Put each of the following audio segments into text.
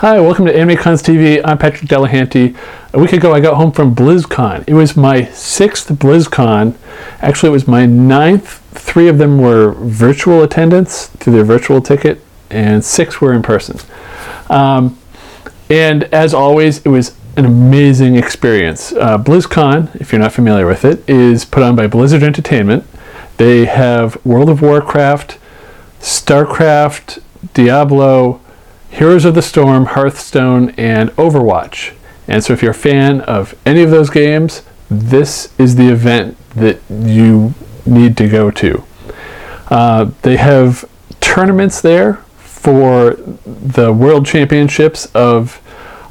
Hi, welcome to AnimeCons TV. I'm Patrick Delahanty. A week ago, I got home from BlizzCon. It was my sixth BlizzCon. Actually, it was my ninth. Three of them were virtual attendance through their virtual ticket, and six were in person. Um, and as always, it was an amazing experience. Uh, BlizzCon, if you're not familiar with it, is put on by Blizzard Entertainment. They have World of Warcraft, StarCraft, Diablo, Heroes of the Storm, Hearthstone, and Overwatch. And so, if you're a fan of any of those games, this is the event that you need to go to. Uh, they have tournaments there for the World Championships of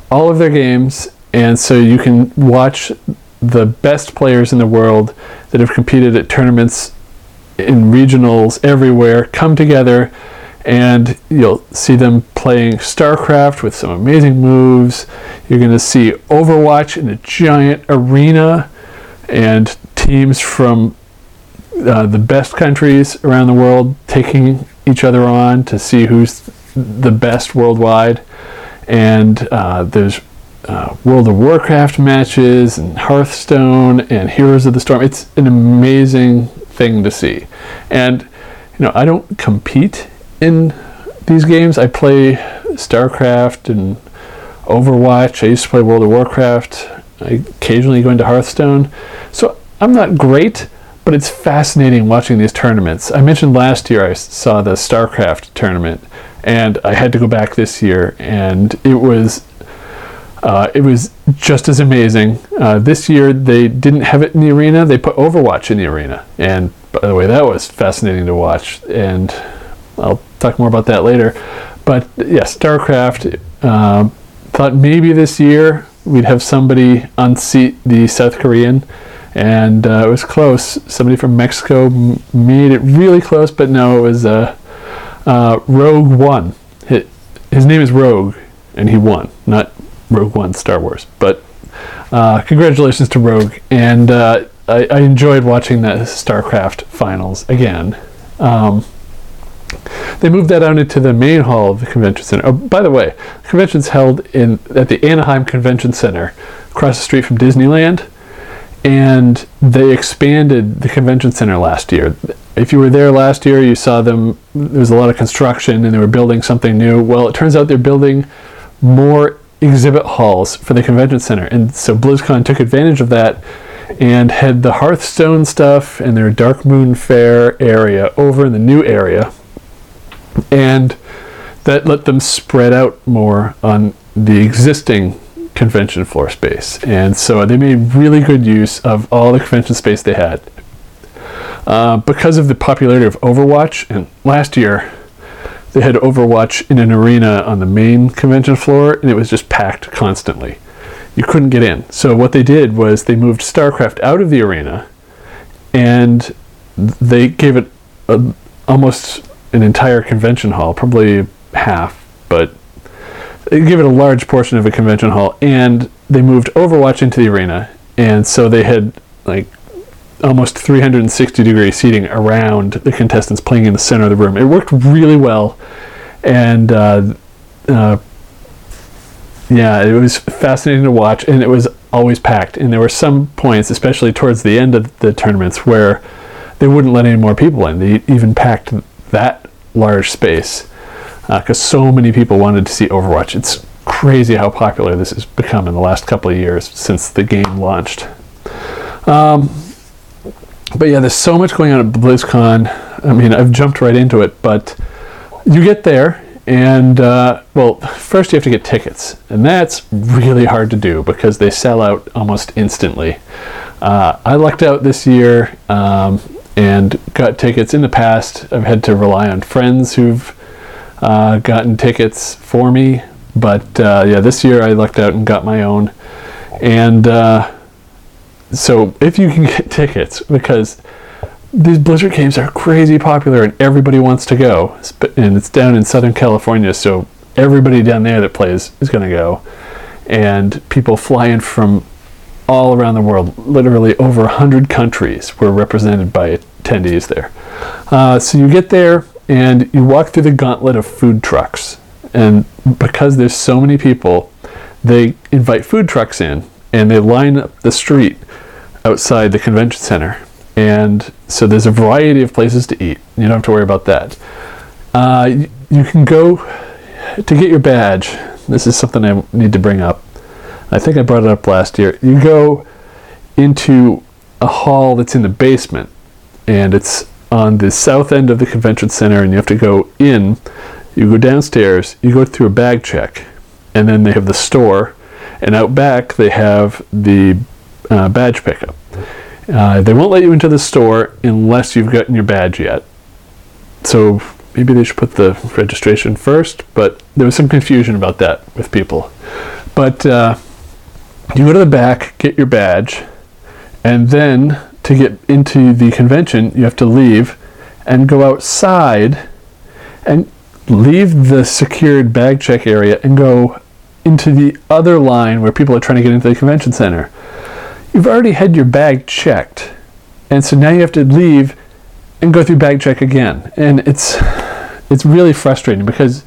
all of their games, and so you can watch the best players in the world that have competed at tournaments in regionals everywhere come together and you'll see them playing StarCraft with some amazing moves. You're going to see Overwatch in a giant arena and teams from uh, the best countries around the world taking each other on to see who's the best worldwide. And uh, there's uh, World of Warcraft matches and Hearthstone and Heroes of the Storm. It's an amazing thing to see. And you know, I don't compete in these games. I play StarCraft and Overwatch. I used to play World of Warcraft. I occasionally go into Hearthstone. So I'm not great, but it's fascinating watching these tournaments. I mentioned last year I saw the StarCraft tournament, and I had to go back this year, and it was uh, it was just as amazing. Uh, this year they didn't have it in the arena; they put Overwatch in the arena, and by the way, that was fascinating to watch. And I'll talk more about that later. But yeah, StarCraft. Uh, thought maybe this year we'd have somebody unseat the South Korean, and uh, it was close. Somebody from Mexico m- made it really close, but no, it was uh, uh, Rogue One. His name is Rogue, and he won, not Rogue One Star Wars. But uh, congratulations to Rogue, and uh, I, I, enjoyed watching the StarCraft finals again. Um, they moved that out into the main hall of the convention center. Oh, by the way, the convention's held in at the Anaheim Convention Center, across the street from Disneyland, and they expanded the convention center last year. If you were there last year, you saw them. There was a lot of construction, and they were building something new. Well, it turns out they're building more exhibit halls for the convention center, and so BlizzCon took advantage of that and had the Hearthstone stuff and their Darkmoon Faire area over in the new area and that let them spread out more on the existing convention floor space. And so they made really good use of all the convention space they had. Uh, because of the popularity of Overwatch, and last year they had Overwatch in an arena on the main convention floor, and it was just packed constantly. You couldn't get in. So what they did was they moved StarCraft out of the arena, and they gave it a, almost an entire convention hall, probably half, but give it a large portion of a convention hall, and they moved Overwatch into the arena, and so they had like almost 360 degree seating around the contestants playing in the center of the room. It worked really well, and uh, uh, yeah, it was fascinating to watch, and it was always packed. And there were some points, especially towards the end of the tournaments, where they wouldn't let any more people in. They even packed that large space because uh, so many people wanted to see Overwatch. It's crazy how popular this has become in the last couple of years since the game launched. Um, but yeah, there's so much going on at BlizzCon. I mean, I've jumped right into it, but you get there, and uh, well, first you have to get tickets, and that's really hard to do because they sell out almost instantly. Uh, I lucked out this year. Um, and got tickets in the past. I've had to rely on friends who've uh, gotten tickets for me, but uh, yeah, this year I lucked out and got my own. And uh, so, if you can get tickets, because these Blizzard games are crazy popular and everybody wants to go, and it's down in Southern California, so everybody down there that plays is going to go, and people fly in from all around the world. Literally over 100 countries were represented by attendees there. Uh, so you get there and you walk through the gauntlet of food trucks. And because there's so many people, they invite food trucks in and they line up the street outside the convention center. And so there's a variety of places to eat. You don't have to worry about that. Uh, y- you can go to get your badge. This is something I need to bring up. I think I brought it up last year. You go into a hall that's in the basement, and it's on the south end of the convention center, and you have to go in. You go downstairs, you go through a bag check, and then they have the store, and out back they have the uh, badge pickup. Uh, they won't let you into the store unless you've gotten your badge yet. So maybe they should put the registration first, but there was some confusion about that with people. But uh, you go to the back, get your badge, and then to get into the convention, you have to leave and go outside and leave the secured bag check area and go into the other line where people are trying to get into the convention center. You've already had your bag checked, and so now you have to leave and go through bag check again. And it's it's really frustrating because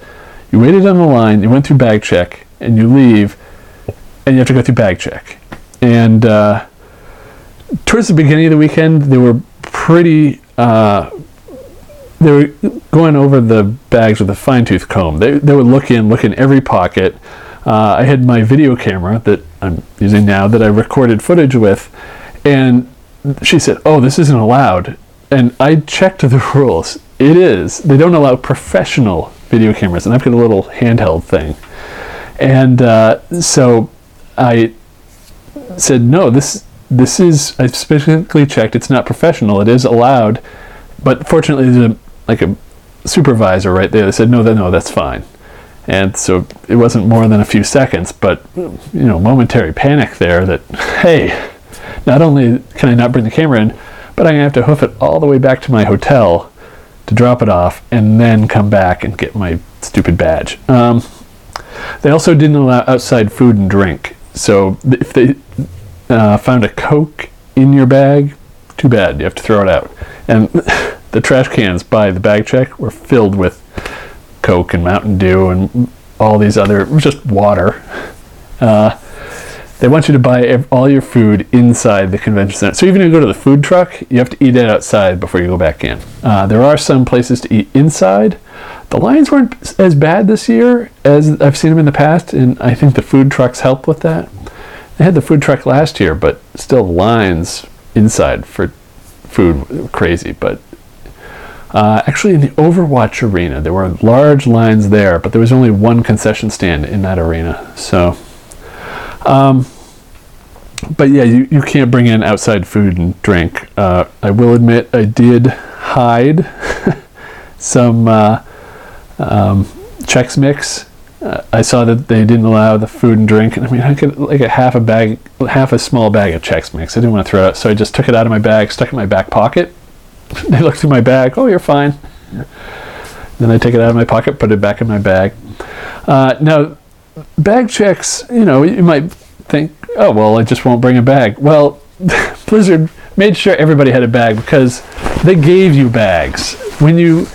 you waited on the line, you went through bag check, and you leave, and you have to go through bag check. And uh, towards the beginning of the weekend, they were pretty. Uh, they were going over the bags with a fine tooth comb. They, they would look in, look in every pocket. Uh, I had my video camera that I'm using now that I recorded footage with, and she said, "Oh, this isn't allowed." And I checked the rules. It is. They don't allow professional video cameras, and I've got a little handheld thing. And uh, so I said, "No, this this is I specifically checked. It's not professional. It is allowed, but fortunately, there's a, like a supervisor right there They said, no, that no, that's fine." And so it wasn't more than a few seconds, but you know, momentary panic there that hey, not only can I not bring the camera in, but I'm gonna have to hoof it all the way back to my hotel to drop it off and then come back and get my stupid badge. Um, they also didn't allow outside food and drink. So if they uh, found a Coke in your bag, too bad. You have to throw it out. And the trash cans by the bag check were filled with Coke and Mountain Dew and all these other, just water. Uh, they want you to buy all your food inside the convention center. So even if you go to the food truck, you have to eat it outside before you go back in. Uh, there are some places to eat inside. The lines weren't as bad this year as I've seen them in the past, and I think the food trucks help with that. They had the food truck last year, but still lines inside for food crazy. But uh, actually, in the Overwatch arena, there were large lines there, but there was only one concession stand in that arena. So, um, but yeah, you, you can't bring in outside food and drink. Uh, I will admit, I did hide some uh, um, Chex Mix. Uh, I saw that they didn't allow the food and drink, and I mean, I could like a half a bag, half a small bag of Chex Mix. I didn't want to throw it, so I just took it out of my bag, stuck it in my back pocket. they looked through my bag. Oh, you're fine. Then I take it out of my pocket, put it back in my bag. Uh, now, bag checks, you know, you might think, oh, well, I just won't bring a bag. Well, Blizzard made sure everybody had a bag because they gave you bags. When you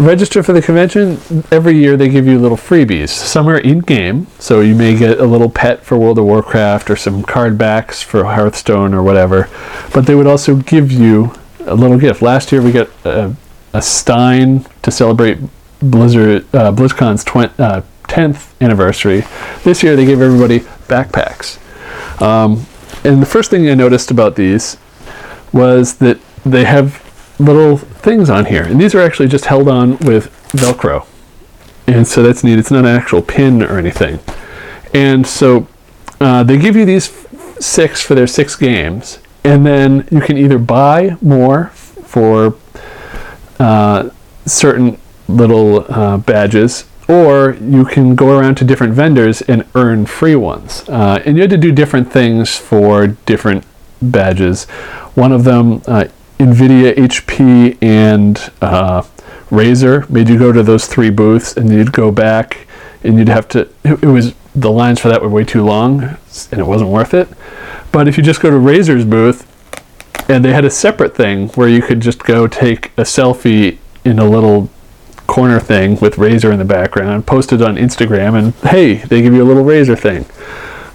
register for the convention, every year they give you little freebies. Some are in game, so you may get a little pet for World of Warcraft or some card backs for Hearthstone or whatever. But they would also give you a little gift. Last year we got a, a Stein to celebrate Blizzard uh, BlizzCon's twen- uh, 10th anniversary. This year they gave everybody backpacks. Um, and the first thing I noticed about these was that they have little things on here. And these are actually just held on with Velcro. And so that's neat. It's not an actual pin or anything. And so uh, they give you these six for their six games. And then you can either buy more for uh, certain little uh, badges, or you can go around to different vendors and earn free ones. Uh, and you had to do different things for different badges. One of them, uh, NVIDIA, HP, and uh, Razer, made you go to those three booths, and you'd go back, and you'd have to. It, was the lines for that were way too long, and it wasn't worth it. But if you just go to Razer's booth, and they had a separate thing where you could just go take a selfie in a little corner thing with Razer in the background, post it on Instagram, and hey, they give you a little Razer thing.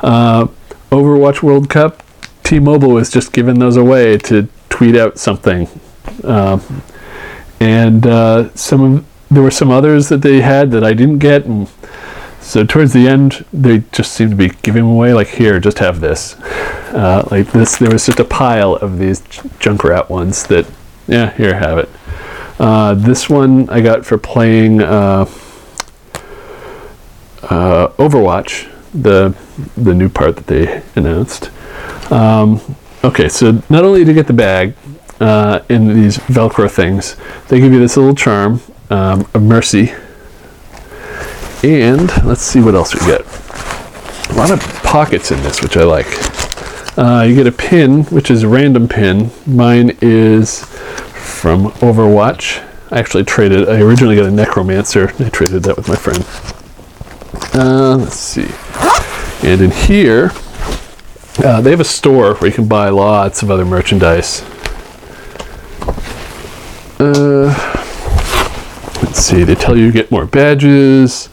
Uh, Overwatch World Cup, T-Mobile was just giving those away to tweet out something, um, and uh, some of there were some others that they had that I didn't get, and so towards the end they just seemed to be giving away. Like here, just have this. Uh, like this, there was just a pile of these Junkrat ones that, yeah, here have it. Uh, this one I got for playing uh, uh, Overwatch, the the new part that they announced. Um, okay, so not only to get the bag uh, in these Velcro things, they give you this little charm um, of Mercy. And let's see what else we get. A lot of pockets in this, which I like. Uh, you get a pin, which is a random pin. Mine is from Overwatch. I actually traded. I originally got a Necromancer. I traded that with my friend. Uh, let's see. And in here, uh, they have a store where you can buy lots of other merchandise. Uh, let's see. They tell you you get more badges.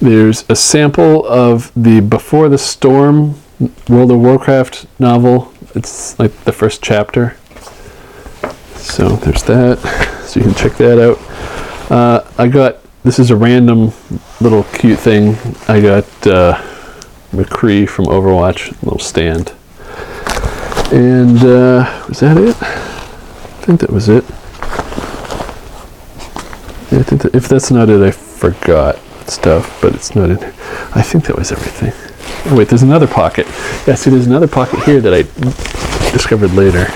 There's a sample of the Before the Storm World of Warcraft novel. It's like the first chapter. So there's that. So you can check that out. Uh, I got this is a random little cute thing. I got uh, McCree from Overwatch, little stand. And uh, was that it? I think that was it. Yeah, I think that if that's not it, I forgot stuff, but it's not in. I think that was everything. Oh, wait, there's another pocket. Yeah, see, there's another pocket here that I discovered later.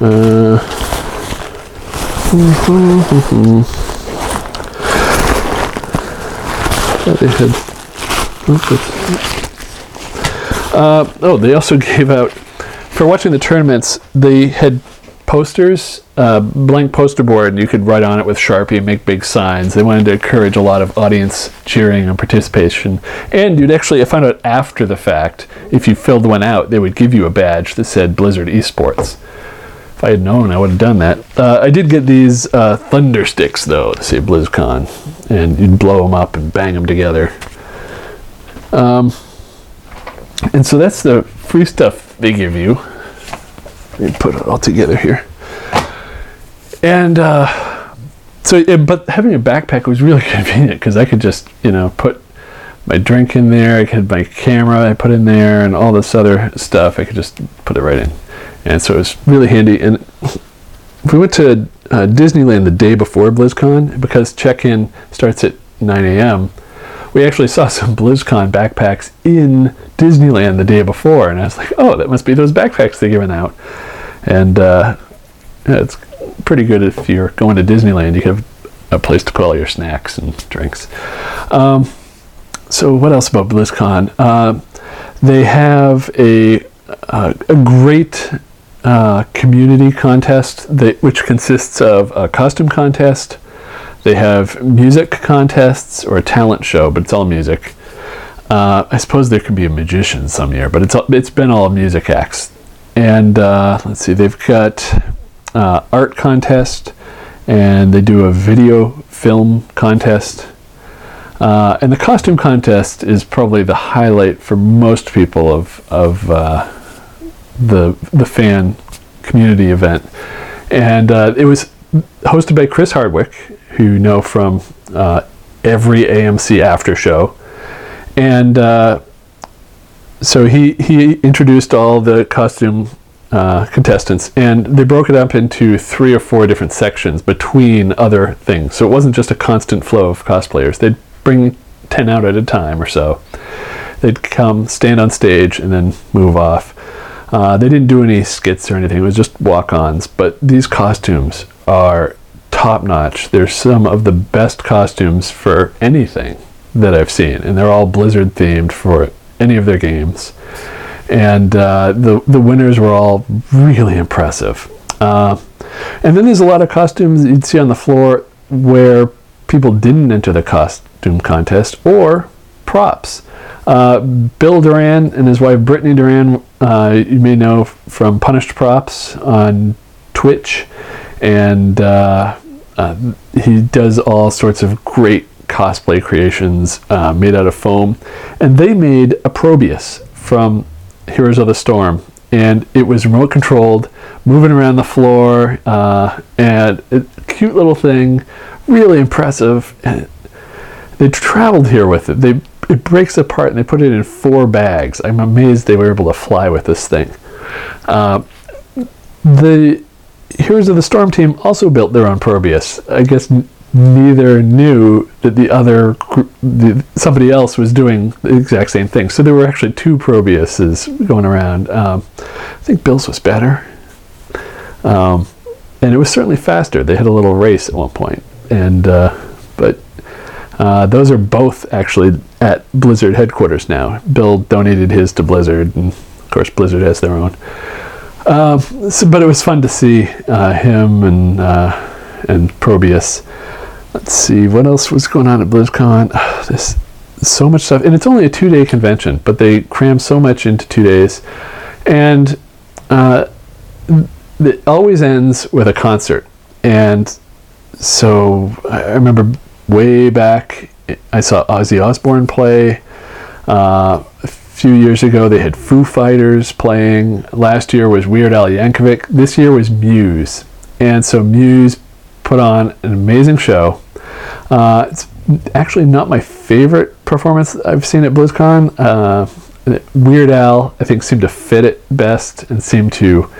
Uh, they had. Uh, oh, they also gave out for watching the tournaments. They had posters, uh, blank poster board, and you could write on it with Sharpie and make big signs. They wanted to encourage a lot of audience cheering and participation. And you'd actually, I found out after the fact, if you filled one out, they would give you a badge that said Blizzard Esports. If I had known, I would have done that. Uh, I did get these uh, thunder sticks, though, to say BlizzCon, and you'd blow them up and bang them together. Um, and so that's the free stuff they give you. Let me put it all together here. And uh, so, but having a backpack was really convenient because I could just, you know, put my drink in there. I could my camera I put in there, and all this other stuff. I could just put it right in, and so it was really handy. And we went to uh, Disneyland the day before BlizzCon because check-in starts at 9 a.m. We actually saw some BlizzCon backpacks in Disneyland the day before, and I was like, "Oh, that must be those backpacks they're giving out." And uh, yeah, it's pretty good if you're going to Disneyland. You have a place to put all your snacks and drinks. Um, so, what else about BlizzCon? Uh, they have a uh, a great uh, community contest that, which consists of a costume contest. They have music contests or a talent show, but it's all music. Uh, I suppose there could be a magician some year, but it's it's been all music acts. And uh, let's see, they've got uh, art contest, and they do a video film contest. Uh, and the costume contest is probably the highlight for most people of of uh, the the fan community event, and uh, it was hosted by Chris Hardwick, who you know from uh, every AMC after show, and uh, so he he introduced all the costume uh, contestants, and they broke it up into three or four different sections between other things. So it wasn't just a constant flow of cosplayers. They'd bring ten out at a time or so. They'd come, stand on stage, and then move off. Uh, they didn't do any skits or anything. It was just walk-ons. But these costumes are top notch. They're some of the best costumes for anything that I've seen, and they're all Blizzard themed for any of their games. And uh, the the winners were all really impressive. Uh, and then there's a lot of costumes you'd see on the floor where people didn't enter the costume contest or props. Uh, Bill Doran and his wife Brittany Doran, uh, you may know from Punished Props on Twitch, and uh, Uh, he does all sorts of great cosplay creations uh, made out of foam, and they made a Probius from Heroes of the Storm, and it was remote controlled, moving around the floor, uh, and a cute little thing, really impressive. And they traveled here with it. They it breaks apart and they put it in four bags. I'm amazed they were able to fly with this thing. Uh, the Heroes of the Storm team also built their own Probius. I guess neither knew that the other gr- the, somebody else was doing the exact same thing. So there were actually two Probiuses going around. Um, I think Bill's was better, um, and it was certainly faster. They had a little race at one point, and uh, but uh, those are both actually at Blizzard headquarters now. Bill donated his to Blizzard, and of course Blizzard has their own. Um, so, but it was fun to see uh, him and uh, and Probius. Let's see what else was going on at BlizzCon. There's so much stuff, and it's only a two-day convention, but they cram so much into two days, and uh, it always ends with a concert. And so I remember way back, I saw Ozzy Osbourne play. Uh, few years ago, they had Foo Fighters playing. Last year was Weird Al Yankovic. This year was Muse. And so Muse put on an amazing show. Uh, it's actually not my favorite performance I've seen at BlizzCon. Uh, Weird Al, I think, seemed to fit it best and seemed to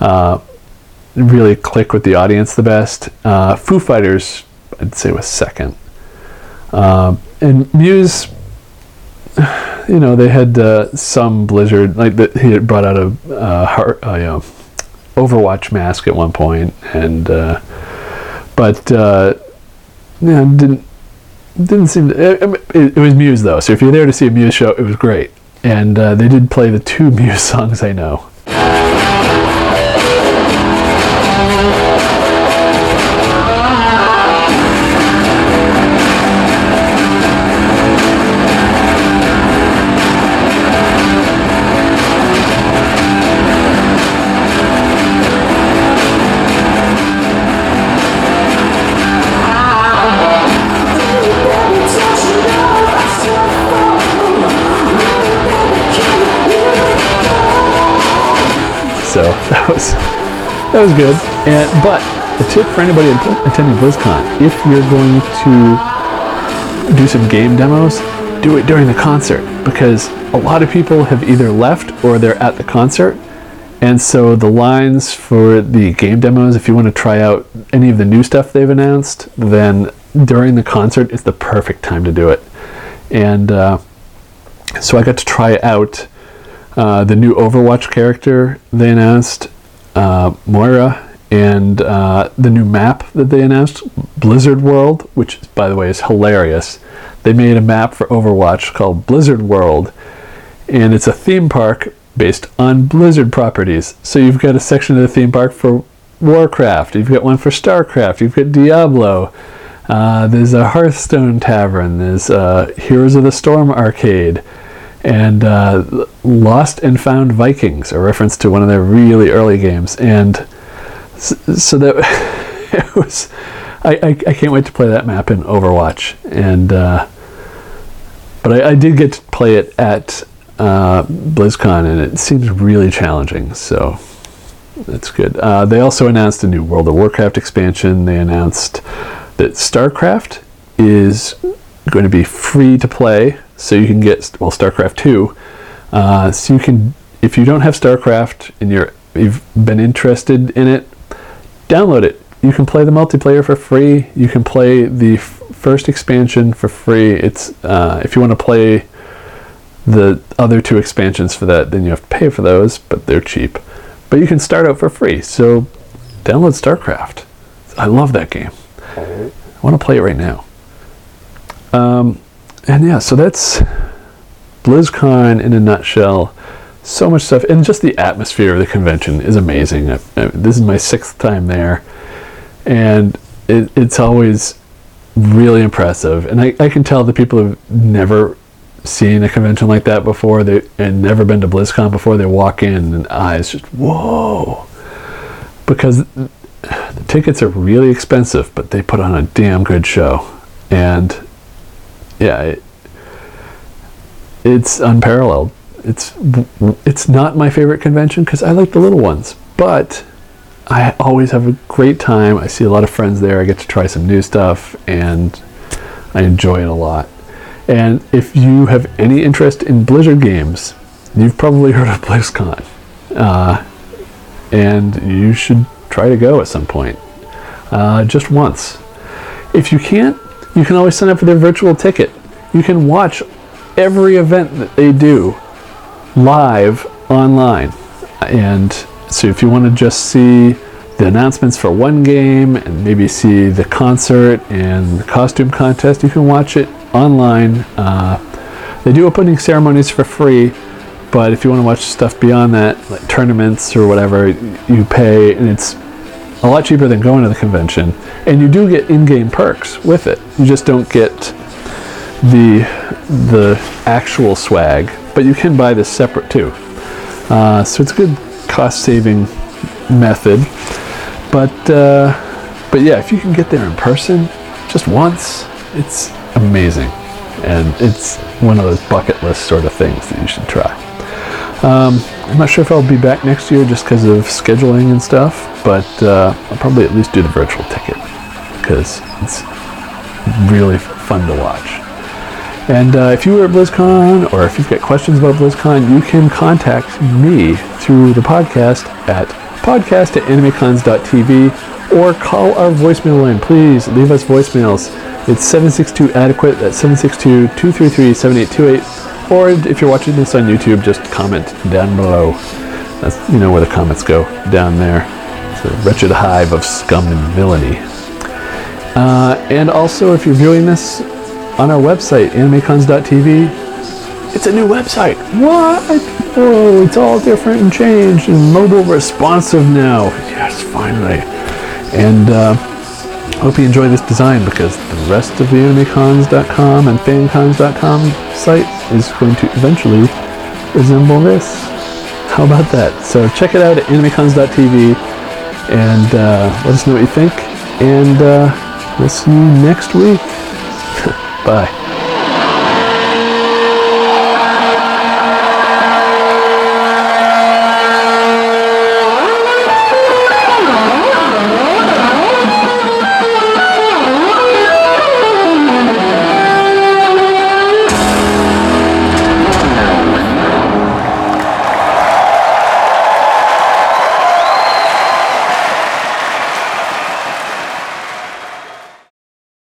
uh, really click with the audience the best. Uh, Foo Fighters, I'd say, was second. Uh, and Muse, you know, they had uh, some Blizzard, like that he had brought out a, heart, uh, you know, Overwatch mask at one point, and uh, but uh, yeah, didn't didn't seem to, it, it, it was Muse though. So if you're there to see a Muse show, it was great, and uh, they did play the two Muse songs I know. That was that was good. And but a tip for anybody attending BlizzCon: if you're going to do some game demos, do it during the concert because a lot of people have either left or they're at the concert. And so the lines for the game demos, if you want to try out any of the new stuff they've announced, then during the concert is the perfect time to do it. And uh, so I got to try out uh, the new Overwatch character they announced, Moira, and uh, the new map that they announced, Blizzard World, which, by the way, is hilarious. They made a map for Overwatch called Blizzard World, and it's a theme park based on Blizzard properties. So you've got a section of the theme park for Warcraft, you've got one for StarCraft, you've got Diablo. Uh, there's a Hearthstone Tavern. There's uh, Heroes of the Storm arcade and uh, Lost and Found Vikings, a reference to one of their really early games. And so that it was, I, I, I can't wait to play that map in Overwatch. And uh, but I, I did get to play it at uh, BlizzCon, and it seems really challenging. So that's good. Uh, they also announced a new World of Warcraft expansion. They announced that StarCraft is going to be free to play, so you can get well StarCraft two. Uh, so you can, if you don't have StarCraft and you're you've been interested in it, download it. You can play the multiplayer for free. You can play the f- first expansion for free. It's uh, if you want to play the other two expansions for that, then you have to pay for those, but they're cheap. But you can start out for free. So download StarCraft. I love that game. I want to play it right now. Um, and yeah, so that's BlizzCon in a nutshell. So much stuff, and just the atmosphere of the convention is amazing. I, I, this is my sixth time there, and it, it's always really impressive. And I, I can tell the people have never seen a convention like that before, they and never been to BlizzCon before. They walk in and eyes just whoa, because the tickets are really expensive, but they put on a damn good show. And yeah, it, it's unparalleled. It's it's not my favorite convention because I like the little ones, but I always have a great time. I see a lot of friends there. I get to try some new stuff, and I enjoy it a lot. And if you have any interest in Blizzard games, you've probably heard of BlizzCon, uh, and you should try to go at some point, uh, just once. If you can't, you can always sign up for their virtual ticket. You can watch every event that they do live online, and so if you want to just see the announcements for one game and maybe see the concert and the costume contest, you can watch it online. Uh, they do opening ceremonies for free, but if you want to watch stuff beyond that, like tournaments or whatever, you pay, and it's a lot cheaper than going to the convention. And you do get in-game perks with it. You just don't get the the actual swag, but you can buy this separate too. Uh, so it's a good cost saving method. But uh, but yeah, if you can get there in person just once, it's amazing, and it's one of those bucket list sort of things that you should try. Um, I'm not sure if I'll be back next year just because of scheduling and stuff, but uh, I'll probably at least do the virtual ticket because it's really fun to watch. And uh, if you were at BlizzCon or if you've got questions about BlizzCon, you can contact me through the podcast at podcast at animecons.tv or call our voicemail line. Please leave us voicemails. It's 762 adequate. That's 762 233 7828. Or if you're watching this on YouTube, just comment down below. That's you know where the comments go down there. It's a wretched hive of scum and villainy. Uh, and also, if you're viewing this on our website, animecons.tv. It's a new website. What? Oh, it's all different and changed and mobile responsive now. Yes, finally. And uh, hope you enjoy this design because the rest of the animecons.com and fancons.com site is going to eventually resemble this. How about that? So check it out at animecons.tv and uh, let us know what you think. And uh, we'll see you next week. Bye.